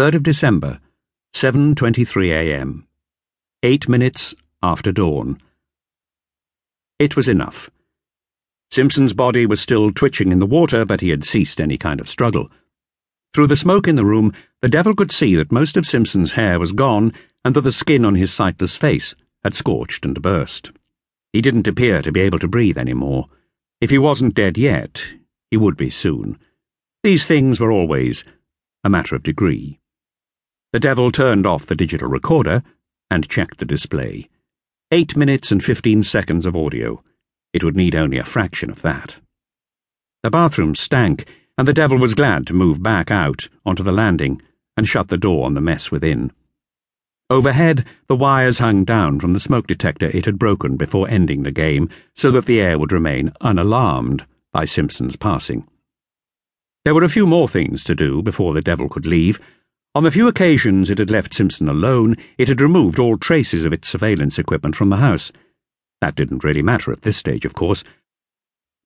3rd of December, 7:23 a.m. 8 minutes after dawn. It was enough. Simpson's body was still twitching in the water, but he had ceased any kind of struggle. Through the smoke in the room, the devil could see that most of Simpson's hair was gone and that the skin on his sightless face had scorched and burst. He didn't appear to be able to breathe any more. If he wasn't dead yet, he would be soon. These things were always a matter of degree. The devil turned off the digital recorder and checked the display. Eight minutes and fifteen seconds of audio. It would need only a fraction of that. The bathroom stank, and the devil was glad to move back out onto the landing and shut the door on the mess within. Overhead, the wires hung down from the smoke detector it had broken before ending the game so that the air would remain unalarmed by Simpson's passing. There were a few more things to do before the devil could leave. On the few occasions it had left Simpson alone, it had removed all traces of its surveillance equipment from the house. That didn't really matter at this stage, of course.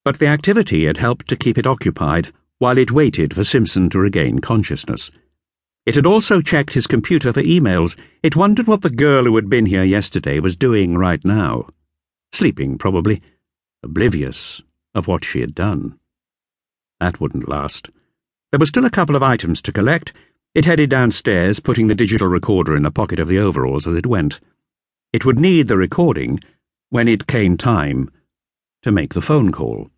But the activity had helped to keep it occupied while it waited for Simpson to regain consciousness. It had also checked his computer for emails. It wondered what the girl who had been here yesterday was doing right now. Sleeping, probably, oblivious of what she had done. That wouldn't last. There were still a couple of items to collect. It headed downstairs, putting the digital recorder in the pocket of the overalls as it went. It would need the recording when it came time to make the phone call.